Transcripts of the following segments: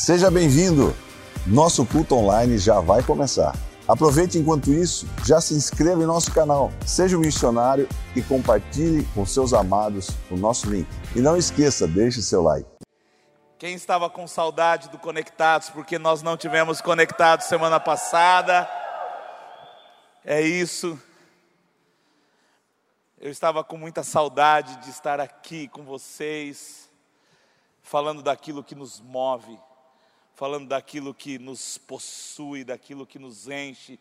Seja bem-vindo! Nosso culto online já vai começar. Aproveite enquanto isso, já se inscreva em nosso canal, seja um missionário e compartilhe com seus amados o nosso link. E não esqueça, deixe seu like. Quem estava com saudade do Conectados, porque nós não tivemos conectados semana passada? É isso. Eu estava com muita saudade de estar aqui com vocês, falando daquilo que nos move, falando daquilo que nos possui, daquilo que nos enche,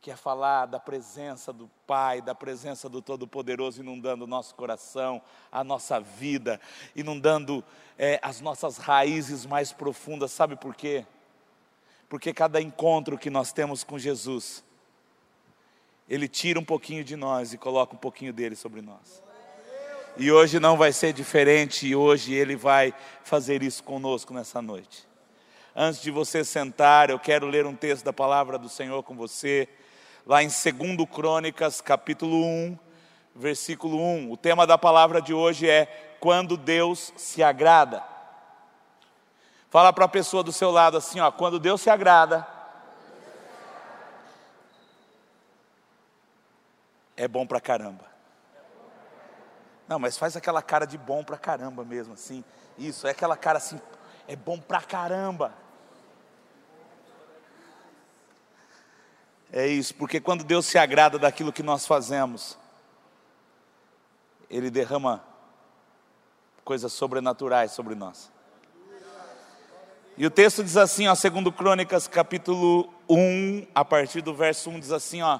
que é falar da presença do Pai, da presença do Todo-Poderoso inundando o nosso coração, a nossa vida, inundando é, as nossas raízes mais profundas. Sabe por quê? Porque cada encontro que nós temos com Jesus, Ele tira um pouquinho de nós e coloca um pouquinho dele sobre nós. E hoje não vai ser diferente, e hoje Ele vai fazer isso conosco nessa noite. Antes de você sentar, eu quero ler um texto da palavra do Senhor com você, lá em 2 Crônicas, capítulo 1, versículo 1. O tema da palavra de hoje é quando Deus se agrada. Fala para a pessoa do seu lado assim, ó, quando Deus se agrada, é bom pra caramba. Não, mas faz aquela cara de bom pra caramba mesmo, assim. Isso, é aquela cara assim, é bom pra caramba. É isso, porque quando Deus se agrada daquilo que nós fazemos, Ele derrama coisas sobrenaturais sobre nós. E o texto diz assim, ó, segundo Crônicas, capítulo 1, a partir do verso 1, diz assim, ó,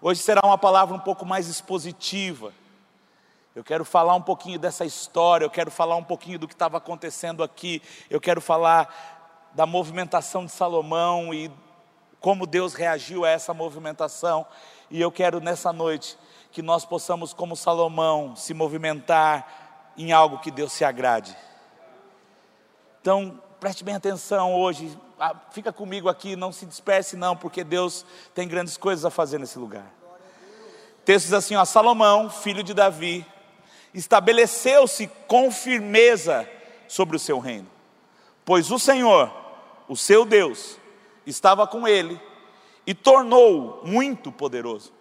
hoje será uma palavra um pouco mais expositiva. Eu quero falar um pouquinho dessa história, eu quero falar um pouquinho do que estava acontecendo aqui, eu quero falar da movimentação de Salomão e como Deus reagiu a essa movimentação. E eu quero nessa noite que nós possamos, como Salomão, se movimentar em algo que Deus se agrade. Então, preste bem atenção hoje, ah, fica comigo aqui, não se disperse não, porque Deus tem grandes coisas a fazer nesse lugar. Texto diz assim, ó, Salomão, filho de Davi, estabeleceu-se com firmeza sobre o seu reino, pois o Senhor, o seu Deus, estava com ele e tornou muito poderoso.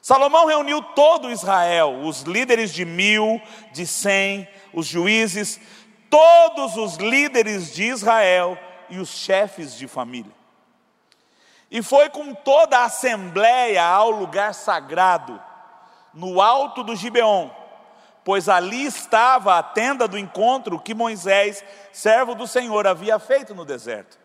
Salomão reuniu todo Israel, os líderes de mil, de cem, os juízes, todos os líderes de Israel e os chefes de família. E foi com toda a assembleia ao lugar sagrado, no alto do Gibeon, pois ali estava a tenda do encontro que Moisés, servo do Senhor, havia feito no deserto.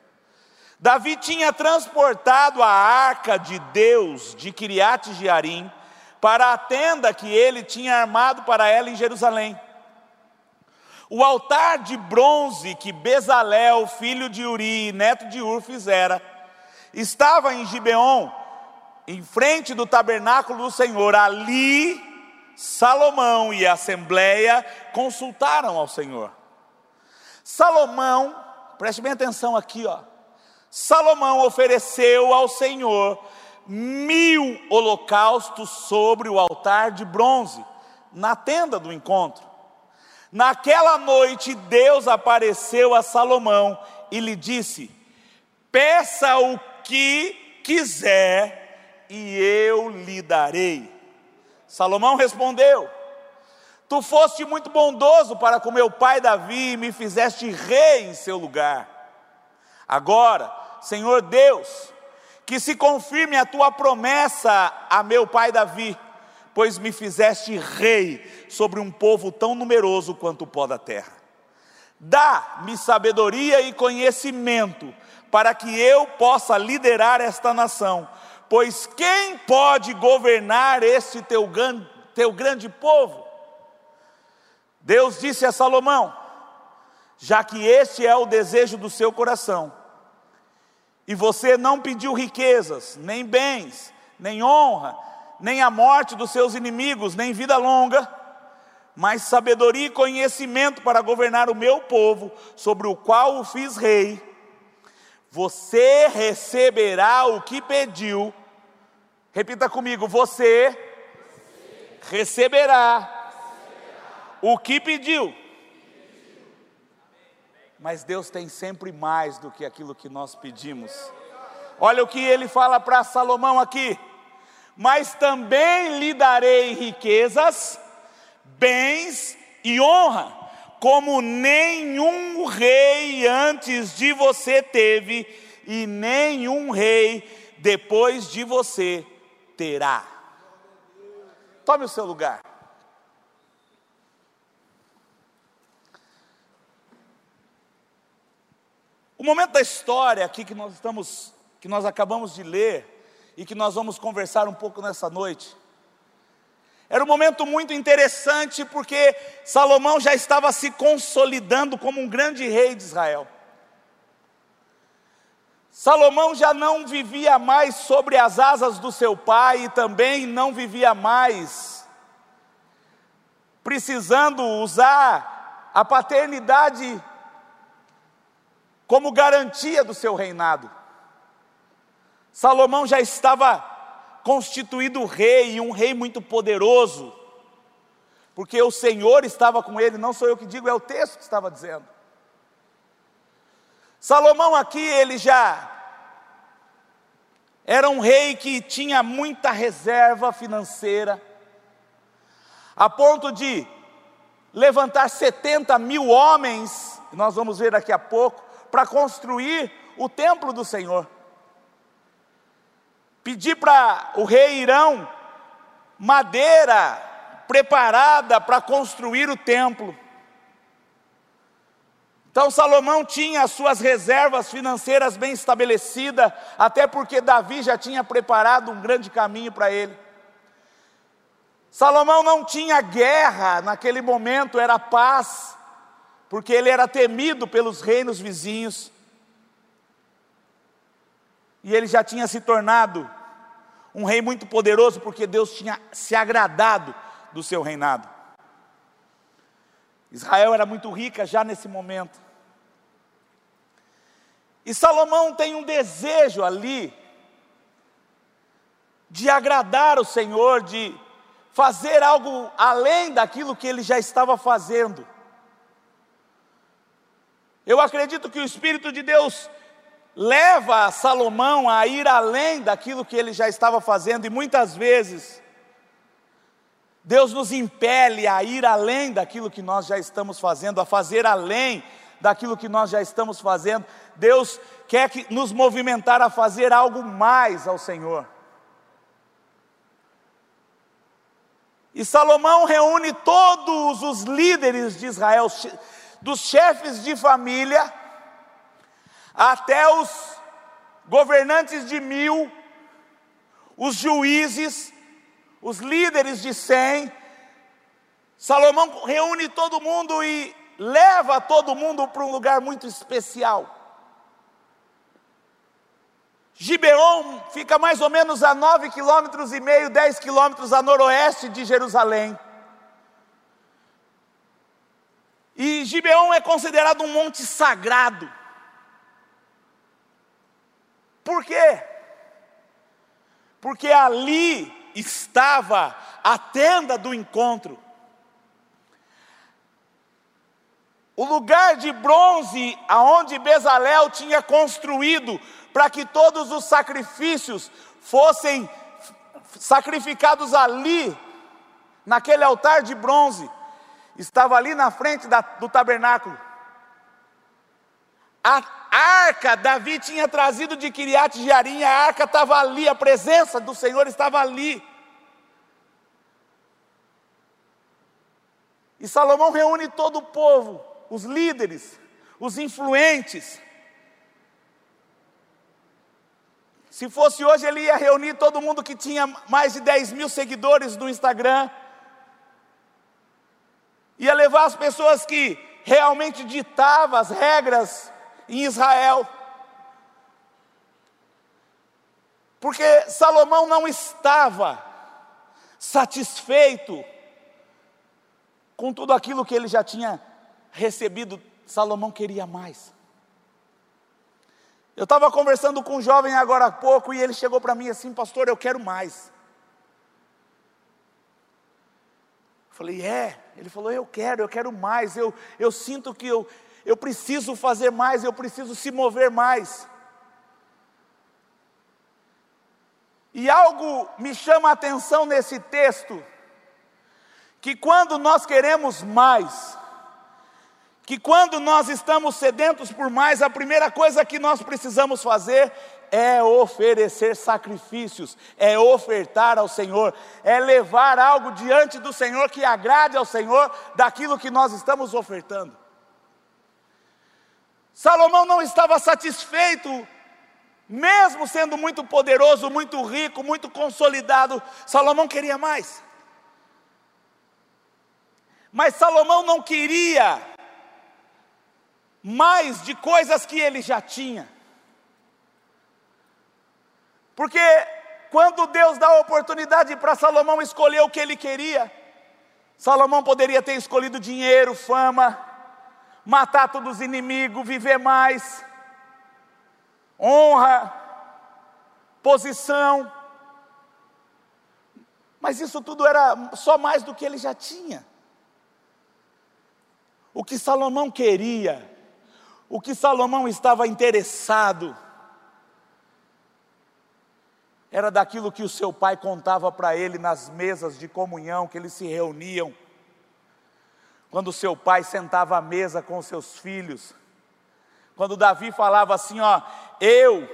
Davi tinha transportado a arca de Deus de Kiriat Jearim para a tenda que ele tinha armado para ela em Jerusalém. O altar de bronze que Bezalel, filho de Uri, neto de Ur, fizera, estava em Gibeon, em frente do tabernáculo do Senhor. Ali, Salomão e a assembleia consultaram ao Senhor. Salomão, preste bem atenção aqui, ó. Salomão ofereceu ao Senhor mil holocaustos sobre o altar de bronze, na tenda do encontro. Naquela noite, Deus apareceu a Salomão e lhe disse: Peça o que quiser e eu lhe darei. Salomão respondeu: Tu foste muito bondoso para com meu pai Davi e me fizeste rei em seu lugar. Agora, Senhor Deus, que se confirme a tua promessa a meu pai Davi, pois me fizeste rei sobre um povo tão numeroso quanto o pó da terra. Dá-me sabedoria e conhecimento, para que eu possa liderar esta nação, pois quem pode governar este teu, teu grande povo? Deus disse a Salomão: já que este é o desejo do seu coração, e você não pediu riquezas, nem bens, nem honra, nem a morte dos seus inimigos, nem vida longa, mas sabedoria e conhecimento para governar o meu povo, sobre o qual o fiz rei. Você receberá o que pediu. Repita comigo: você receberá o que pediu. Mas Deus tem sempre mais do que aquilo que nós pedimos. Olha o que ele fala para Salomão aqui: Mas também lhe darei riquezas, bens e honra, como nenhum rei antes de você teve, e nenhum rei depois de você terá. Tome o seu lugar. O momento da história aqui que nós estamos, que nós acabamos de ler e que nós vamos conversar um pouco nessa noite, era um momento muito interessante porque Salomão já estava se consolidando como um grande rei de Israel. Salomão já não vivia mais sobre as asas do seu pai e também não vivia mais precisando usar a paternidade como garantia do seu reinado. Salomão já estava constituído rei, e um rei muito poderoso, porque o Senhor estava com ele, não sou eu que digo, é o texto que estava dizendo. Salomão aqui, ele já era um rei que tinha muita reserva financeira, a ponto de levantar 70 mil homens, nós vamos ver daqui a pouco, para construir o templo do Senhor. Pedi para o rei Irão madeira preparada para construir o templo. Então Salomão tinha as suas reservas financeiras bem estabelecidas, até porque Davi já tinha preparado um grande caminho para ele. Salomão não tinha guerra naquele momento, era paz porque ele era temido pelos reinos vizinhos. E ele já tinha se tornado um rei muito poderoso, porque Deus tinha se agradado do seu reinado. Israel era muito rica já nesse momento. E Salomão tem um desejo ali de agradar o Senhor, de fazer algo além daquilo que ele já estava fazendo. Eu acredito que o Espírito de Deus leva Salomão a ir além daquilo que ele já estava fazendo, e muitas vezes Deus nos impele a ir além daquilo que nós já estamos fazendo, a fazer além daquilo que nós já estamos fazendo. Deus quer que, nos movimentar a fazer algo mais ao Senhor. E Salomão reúne todos os líderes de Israel, dos chefes de família até os governantes de mil, os juízes, os líderes de cem. Salomão reúne todo mundo e leva todo mundo para um lugar muito especial. Gibeon fica mais ou menos a nove quilômetros e meio, dez quilômetros a noroeste de Jerusalém. E Gibeon é considerado um monte sagrado. Por quê? Porque ali estava a tenda do encontro. O lugar de bronze aonde Bezalel tinha construído para que todos os sacrifícios fossem sacrificados ali, naquele altar de bronze estava ali na frente da, do tabernáculo. A arca, Davi tinha trazido de Kiriat Jearim, a arca estava ali, a presença do Senhor estava ali. E Salomão reúne todo o povo, os líderes, os influentes. Se fosse hoje, ele ia reunir todo mundo que tinha mais de 10 mil seguidores no Instagram ia levar as pessoas que realmente ditavam as regras em Israel. Porque Salomão não estava satisfeito com tudo aquilo que ele já tinha recebido, Salomão queria mais. Eu estava conversando com um jovem agora há pouco e ele chegou para mim assim, pastor, eu quero mais. Eu falei, é. Ele falou, eu quero, eu quero mais. Eu, eu sinto que eu, Eu preciso fazer mais, eu preciso se mover mais. E algo me chama a atenção nesse texto, que quando nós queremos mais, que quando nós estamos sedentos por mais, a primeira coisa que nós precisamos fazer é oferecer sacrifícios, é ofertar ao Senhor, é levar algo diante do Senhor que agrade ao Senhor daquilo que nós estamos ofertando. Salomão não estava satisfeito, mesmo sendo muito poderoso, muito rico, muito consolidado, Salomão queria mais. Mas Salomão não queria mais de coisas que ele já tinha. Porque quando Deus dá a oportunidade para Salomão escolher o que ele queria, Salomão poderia ter escolhido dinheiro, fama, matar todos os inimigos, viver mais, honra, posição. Mas isso tudo era só mais do que ele já tinha. O que Salomão queria, o que Salomão estava interessado, era daquilo que o seu pai contava para ele nas mesas de comunhão, que eles se reuniam. Quando o seu pai sentava à mesa com os seus filhos, quando Davi falava assim: Ó, eu,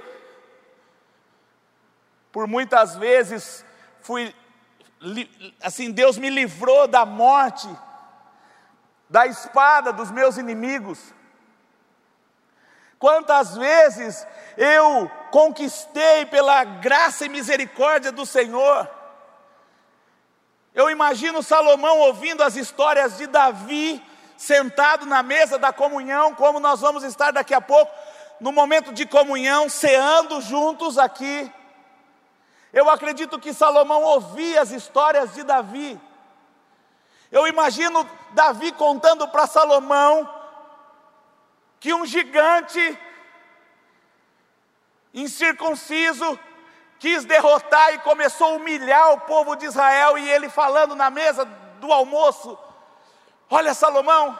por muitas vezes, fui, assim, Deus me livrou da morte, da espada dos meus inimigos. Quantas vezes eu conquistei pela graça e misericórdia do Senhor. Eu imagino Salomão ouvindo as histórias de Davi, sentado na mesa da comunhão, como nós vamos estar daqui a pouco, no momento de comunhão, ceando juntos aqui. Eu acredito que Salomão ouvia as histórias de Davi. Eu imagino Davi contando para Salomão que um gigante incircunciso quis derrotar e começou a humilhar o povo de Israel, e ele falando na mesa do almoço: Olha, Salomão,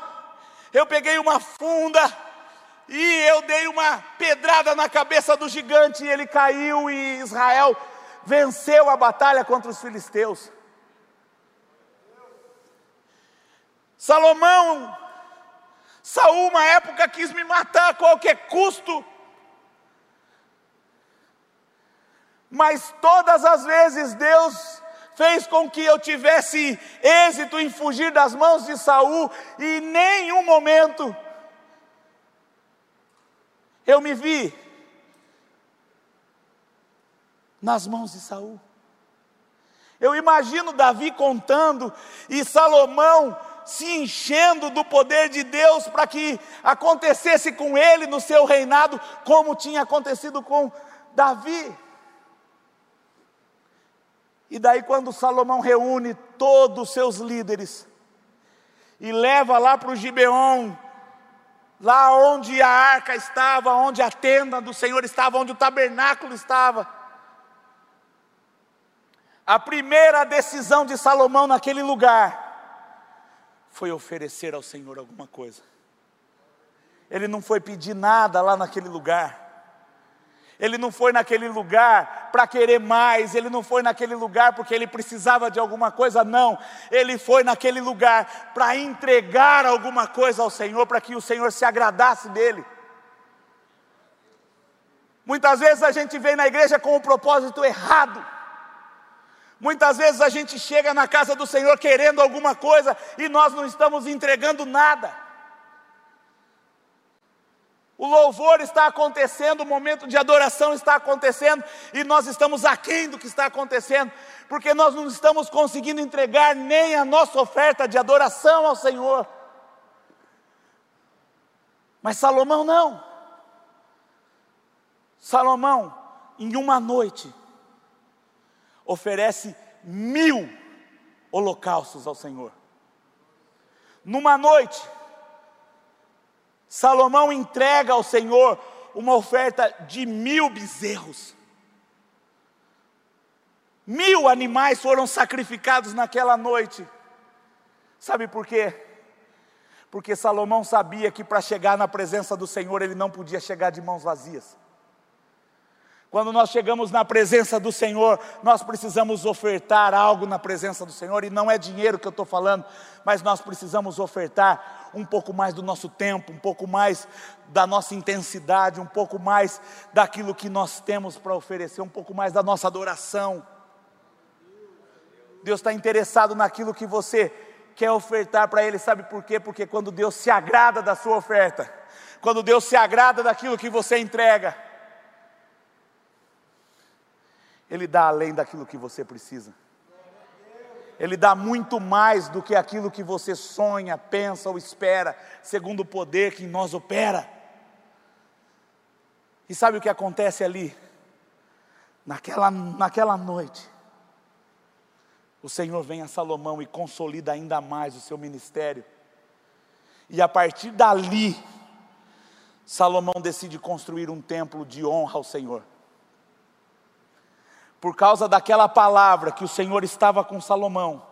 eu peguei uma funda e eu dei uma pedrada na cabeça do gigante, e ele caiu, e Israel venceu a batalha contra os filisteus. Salomão Saul, uma época, quis me matar a qualquer custo. Mas todas as vezes Deus fez com que eu tivesse êxito em fugir das mãos de Saul, e em nenhum momento eu me vi nas mãos de Saul. Eu imagino Davi contando e Salomão se enchendo do poder de Deus para que acontecesse com ele no seu reinado, como tinha acontecido com Davi. E daí, quando Salomão reúne todos os seus líderes e leva lá para o Gibeon, lá onde a arca estava, onde a tenda do Senhor estava, onde o tabernáculo estava. A primeira decisão de Salomão naquele lugar foi oferecer ao Senhor alguma coisa. Ele não foi pedir nada lá naquele lugar. Ele não foi naquele lugar para querer mais, ele não foi naquele lugar porque ele precisava de alguma coisa, não. Ele foi naquele lugar para entregar alguma coisa ao Senhor, para que o Senhor se agradasse dele. Muitas vezes a gente vem na igreja com o propósito errado. Muitas vezes a gente chega na casa do Senhor querendo alguma coisa e nós não estamos entregando nada. O louvor está acontecendo, o momento de adoração está acontecendo e nós estamos aquém do que está acontecendo, porque nós não estamos conseguindo entregar nem a nossa oferta de adoração ao Senhor. Mas Salomão não. Salomão, em uma noite, oferece mil holocaustos ao Senhor. Numa noite, Salomão entrega ao Senhor uma oferta de mil bezerros. Mil animais foram sacrificados naquela noite. Sabe por quê? Porque Salomão sabia que para chegar na presença do Senhor ele não podia chegar de mãos vazias. Quando nós chegamos na presença do Senhor, nós precisamos ofertar algo na presença do Senhor, e não é dinheiro que eu estou falando, mas nós precisamos ofertar um pouco mais do nosso tempo, um pouco mais da nossa intensidade, um pouco mais daquilo que nós temos para oferecer, um pouco mais da nossa adoração. Deus está interessado naquilo que você quer ofertar para Ele, sabe por quê? Porque quando Deus se agrada da sua oferta, quando Deus se agrada daquilo que você entrega, Ele dá além daquilo que você precisa. Ele dá muito mais do que aquilo que você sonha, pensa ou espera, segundo o poder que em nós opera. E sabe o que acontece ali? Naquela, naquela noite, o Senhor vem a Salomão e consolida ainda mais o seu ministério. E a partir dali, Salomão decide construir um templo de honra ao Senhor. Por causa daquela palavra que o Senhor estava com Salomão,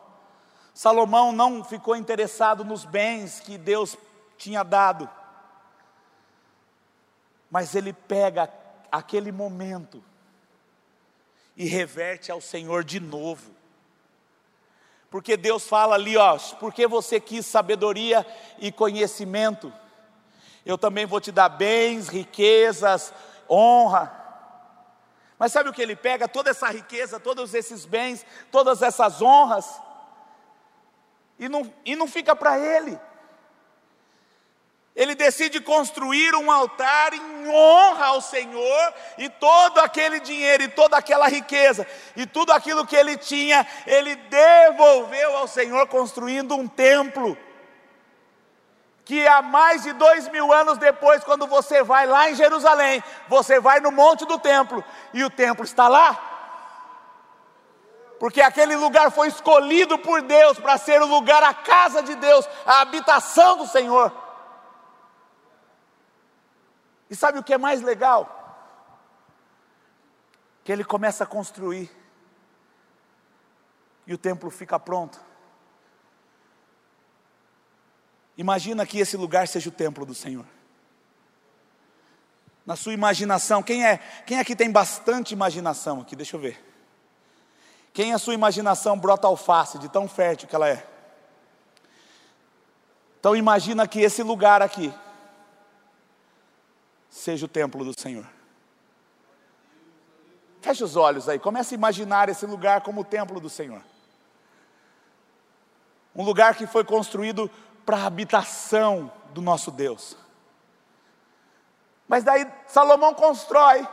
Salomão não ficou interessado nos bens que Deus tinha dado, mas ele pega aquele momento e reverte ao Senhor de novo. Porque Deus fala ali, ó, porque você quis sabedoria e conhecimento, eu também vou te dar bens, riquezas, honra. Mas sabe o que ele pega? Toda essa riqueza, todos esses bens, todas essas honras, e não, e não fica para ele ele decide construir um altar em honra ao Senhor, e todo aquele dinheiro, e toda aquela riqueza, e tudo aquilo que ele tinha, ele devolveu ao Senhor, construindo um templo. Que há mais de dois mil anos depois, quando você vai lá em Jerusalém, você vai no monte do templo, e o templo está lá, porque aquele lugar foi escolhido por Deus para ser o lugar, a casa de Deus, a habitação do Senhor. E sabe o que é mais legal? Que ele começa a construir, e o templo fica pronto. Imagina que esse lugar seja o templo do Senhor. Na sua imaginação, quem é? Quem aqui tem bastante imaginação aqui? Deixa eu ver. Quem a sua imaginação brota alface de tão fértil que ela é? Então imagina que esse lugar aqui seja o templo do Senhor. Feche os olhos aí, comece a imaginar esse lugar como o templo do Senhor. Um lugar que foi construído para a habitação do nosso Deus. Mas daí Salomão constrói,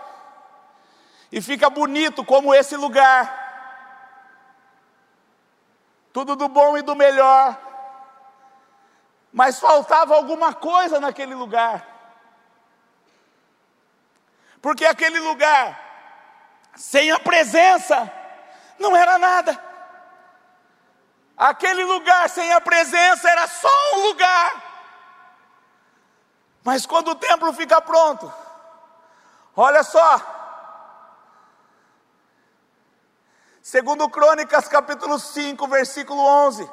e fica bonito como esse lugar. Tudo do bom e do melhor. Mas faltava alguma coisa naquele lugar porque aquele lugar, sem a presença, não era nada. Aquele lugar sem a presença era só um lugar. Mas quando o templo fica pronto, olha só. Segundo Crônicas capítulo 5, versículo 11.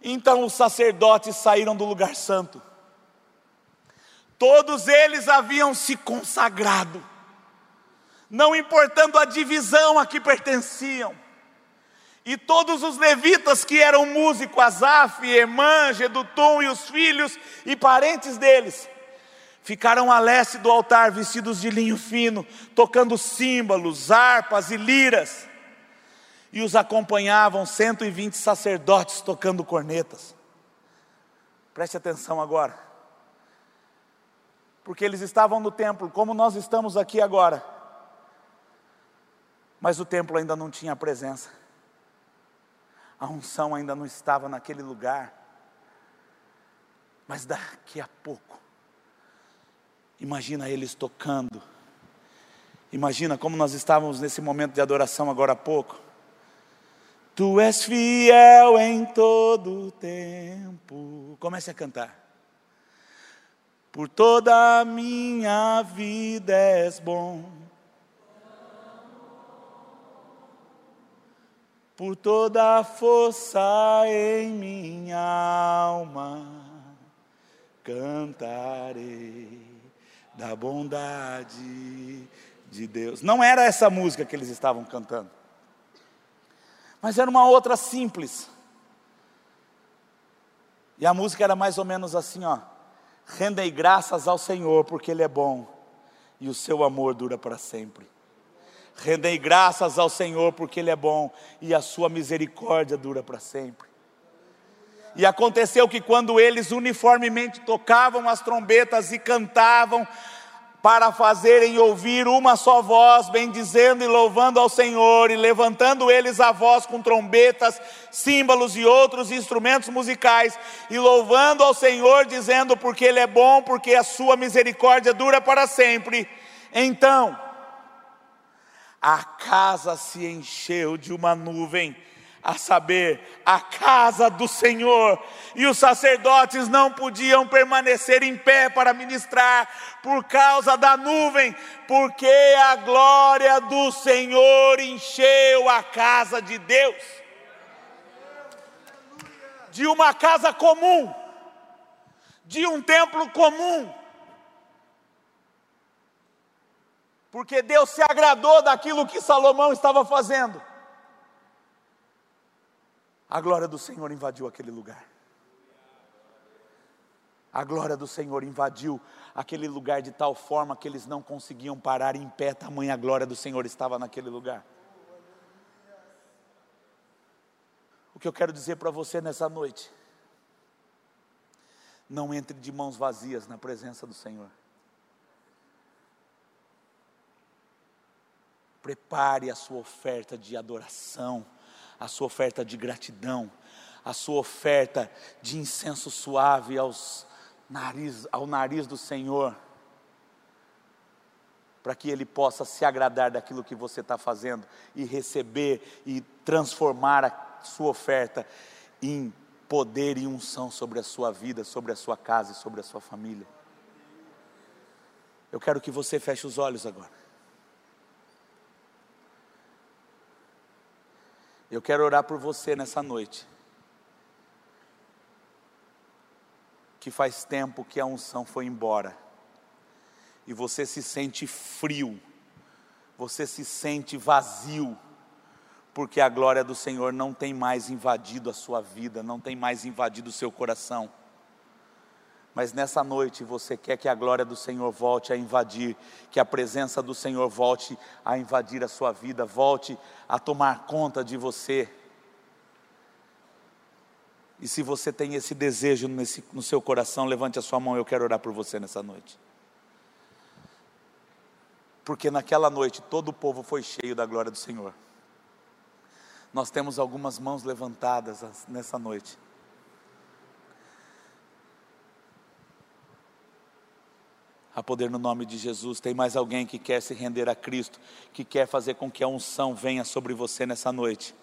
Então os sacerdotes saíram do lugar santo Todos eles haviam se consagrado, não importando a divisão a que pertenciam. E todos os levitas que eram músicos, Asaf, Emã, Gedutum e os filhos e parentes deles, ficaram a leste do altar vestidos de linho fino, tocando símbolos, harpas e liras. E os acompanhavam 120 sacerdotes tocando cornetas. Preste atenção agora porque eles estavam no templo, como nós estamos aqui agora. Mas o templo ainda não tinha presença, a unção ainda não estava naquele lugar. Mas daqui a pouco, imagina eles tocando, imagina como nós estávamos nesse momento de adoração agora há pouco. Tu és fiel em todo tempo. Comece a cantar. Por toda a minha vida és bom. Por toda a força em minha alma, cantarei da bondade de Deus. Não era essa música que eles estavam cantando, mas era uma outra simples. E a música era mais ou menos assim, ó: Rendei graças ao Senhor, porque Ele é bom e o seu amor dura para sempre. Rendei graças ao Senhor porque Ele é bom e a sua misericórdia dura para sempre. E aconteceu que quando eles uniformemente tocavam as trombetas e cantavam, para fazerem ouvir uma só voz, bendizendo e louvando ao Senhor, e levantando eles a voz com trombetas, símbolos e outros instrumentos musicais, e louvando ao Senhor, dizendo: Porque Ele é bom, porque a sua misericórdia dura para sempre. Então, a casa se encheu de uma nuvem, a saber, a casa do Senhor, e os sacerdotes não podiam permanecer em pé para ministrar por causa da nuvem, porque a glória do Senhor encheu a casa de Deus. De uma casa comum, de um templo comum, porque Deus se agradou daquilo que Salomão estava fazendo. A glória do Senhor invadiu aquele lugar. A glória do Senhor invadiu aquele lugar de tal forma que eles não conseguiam parar em pé, tamanha glória do Senhor estava naquele lugar. O que eu quero dizer para você nessa noite, não entre de mãos vazias na presença do Senhor. Prepare a sua oferta de adoração, a sua oferta de gratidão, a sua oferta de incenso suave aos nariz, ao nariz do Senhor, para que Ele possa se agradar daquilo que você está fazendo e receber e transformar a sua oferta em poder e unção sobre a sua vida, sobre a sua casa e sobre a sua família. Eu quero que você feche os olhos agora. Eu quero orar por você nessa noite. Que faz tempo que a unção foi embora. E você se sente frio. Você se sente vazio. Porque a glória do Senhor não tem mais invadido a sua vida, não tem mais invadido o seu coração mas nessa noite você quer que a glória do Senhor volte a invadir, que a presença do Senhor volte a invadir a sua vida, volte a tomar conta de você. E se você tem esse desejo nesse, no seu coração, levante a sua mão, eu quero orar por você nessa noite. Porque naquela noite todo o povo foi cheio da glória do Senhor. Nós temos algumas mãos levantadas nessa noite. A poder no nome de Jesus. Tem mais alguém que quer se render a Cristo, que quer fazer com que a unção venha sobre você nessa noite?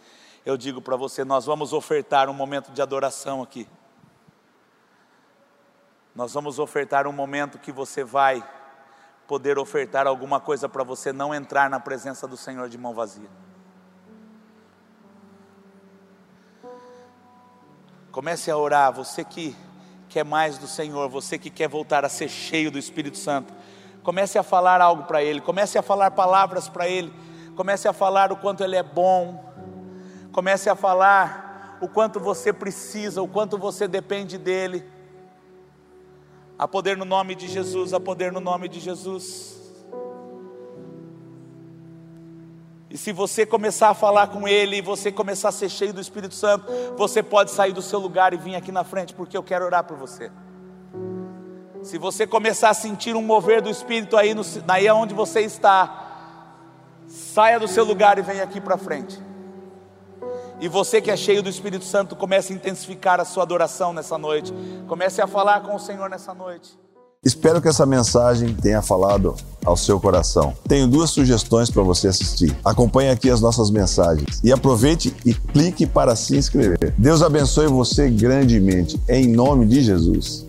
Eu digo para você, nós vamos ofertar um momento de adoração aqui. Nós vamos ofertar um momento que você vai poder ofertar alguma coisa para você não entrar na presença do Senhor de mão vazia. Comece a orar, você que quer mais do Senhor, você que quer voltar a ser cheio do Espírito Santo, comece a falar algo para Ele, comece a falar palavras para Ele, comece a falar o quanto Ele é bom, comece a falar o quanto você precisa, o quanto você depende dEle. A poder no nome de Jesus, a poder no nome de Jesus. E se você começar a falar com Ele, e você começar a ser cheio do Espírito Santo, você pode sair do seu lugar e vir aqui na frente, porque eu quero orar por você. Se você começar a sentir um mover do Espírito aí, no, aí onde você está, saia do seu lugar e venha aqui para frente. E você que é cheio do Espírito Santo, comece a intensificar a sua adoração nessa noite. Comece a falar com o Senhor nessa noite. Espero que essa mensagem tenha falado ao seu coração. Tenho duas sugestões para você assistir. Acompanhe aqui as nossas mensagens e aproveite e clique para se inscrever. Deus abençoe você grandemente, em nome de Jesus.